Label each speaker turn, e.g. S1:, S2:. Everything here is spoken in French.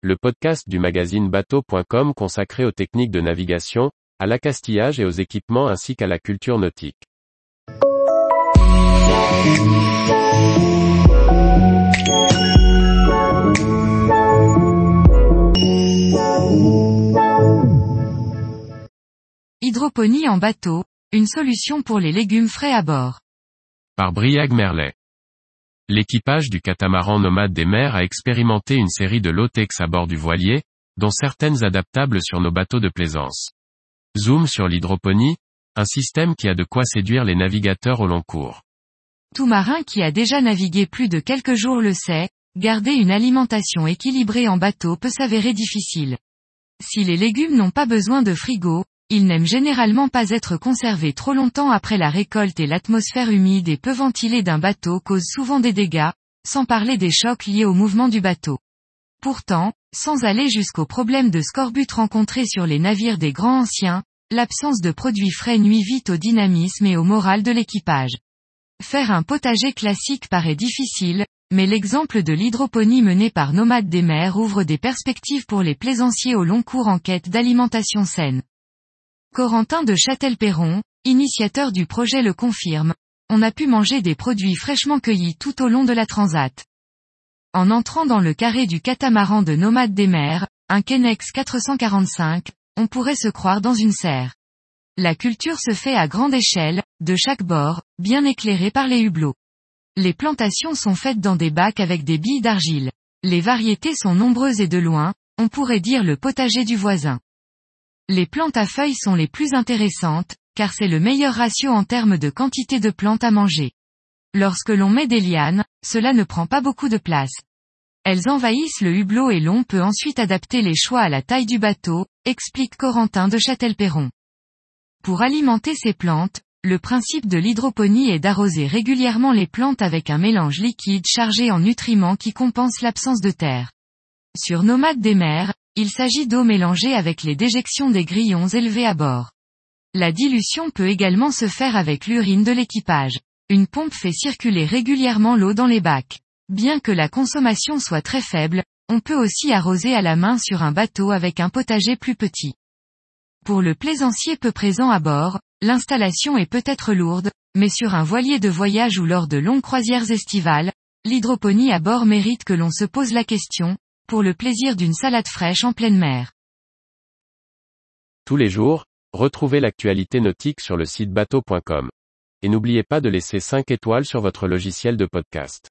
S1: le podcast du magazine bateau.com consacré aux techniques de navigation, à l'accastillage et aux équipements ainsi qu'à la culture nautique.
S2: Hydroponie en bateau, une solution pour les légumes frais à bord.
S1: Par Briag Merlet. L'équipage du catamaran nomade des mers a expérimenté une série de low-techs à bord du voilier, dont certaines adaptables sur nos bateaux de plaisance. Zoom sur l'hydroponie, un système qui a de quoi séduire les navigateurs au long cours.
S2: Tout marin qui a déjà navigué plus de quelques jours le sait, garder une alimentation équilibrée en bateau peut s'avérer difficile. Si les légumes n'ont pas besoin de frigo, ils n'aiment généralement pas être conservés trop longtemps après la récolte et l'atmosphère humide et peu ventilée d'un bateau cause souvent des dégâts, sans parler des chocs liés au mouvement du bateau. Pourtant, sans aller jusqu'aux problèmes de scorbut rencontrés sur les navires des grands anciens, l'absence de produits frais nuit vite au dynamisme et au moral de l'équipage. Faire un potager classique paraît difficile, mais l'exemple de l'hydroponie menée par Nomades des mers ouvre des perspectives pour les plaisanciers au long cours en quête d'alimentation saine. Corentin de Châtel-Perron, initiateur du projet le confirme, on a pu manger des produits fraîchement cueillis tout au long de la transat. En entrant dans le carré du catamaran de Nomade des mers, un Kenex 445, on pourrait se croire dans une serre. La culture se fait à grande échelle, de chaque bord, bien éclairé par les hublots. Les plantations sont faites dans des bacs avec des billes d'argile. Les variétés sont nombreuses et de loin, on pourrait dire le potager du voisin. Les plantes à feuilles sont les plus intéressantes, car c'est le meilleur ratio en termes de quantité de plantes à manger. Lorsque l'on met des lianes, cela ne prend pas beaucoup de place. Elles envahissent le hublot et l'on peut ensuite adapter les choix à la taille du bateau, explique Corentin de Châtel-Perron. Pour alimenter ces plantes, le principe de l'hydroponie est d'arroser régulièrement les plantes avec un mélange liquide chargé en nutriments qui compense l'absence de terre. Sur Nomades des mers, il s'agit d'eau mélangée avec les déjections des grillons élevés à bord. La dilution peut également se faire avec l'urine de l'équipage. Une pompe fait circuler régulièrement l'eau dans les bacs. Bien que la consommation soit très faible, on peut aussi arroser à la main sur un bateau avec un potager plus petit. Pour le plaisancier peu présent à bord, l'installation est peut-être lourde, mais sur un voilier de voyage ou lors de longues croisières estivales, l'hydroponie à bord mérite que l'on se pose la question, pour le plaisir d'une salade fraîche en pleine mer.
S1: Tous les jours, retrouvez l'actualité nautique sur le site bateau.com. Et n'oubliez pas de laisser 5 étoiles sur votre logiciel de podcast.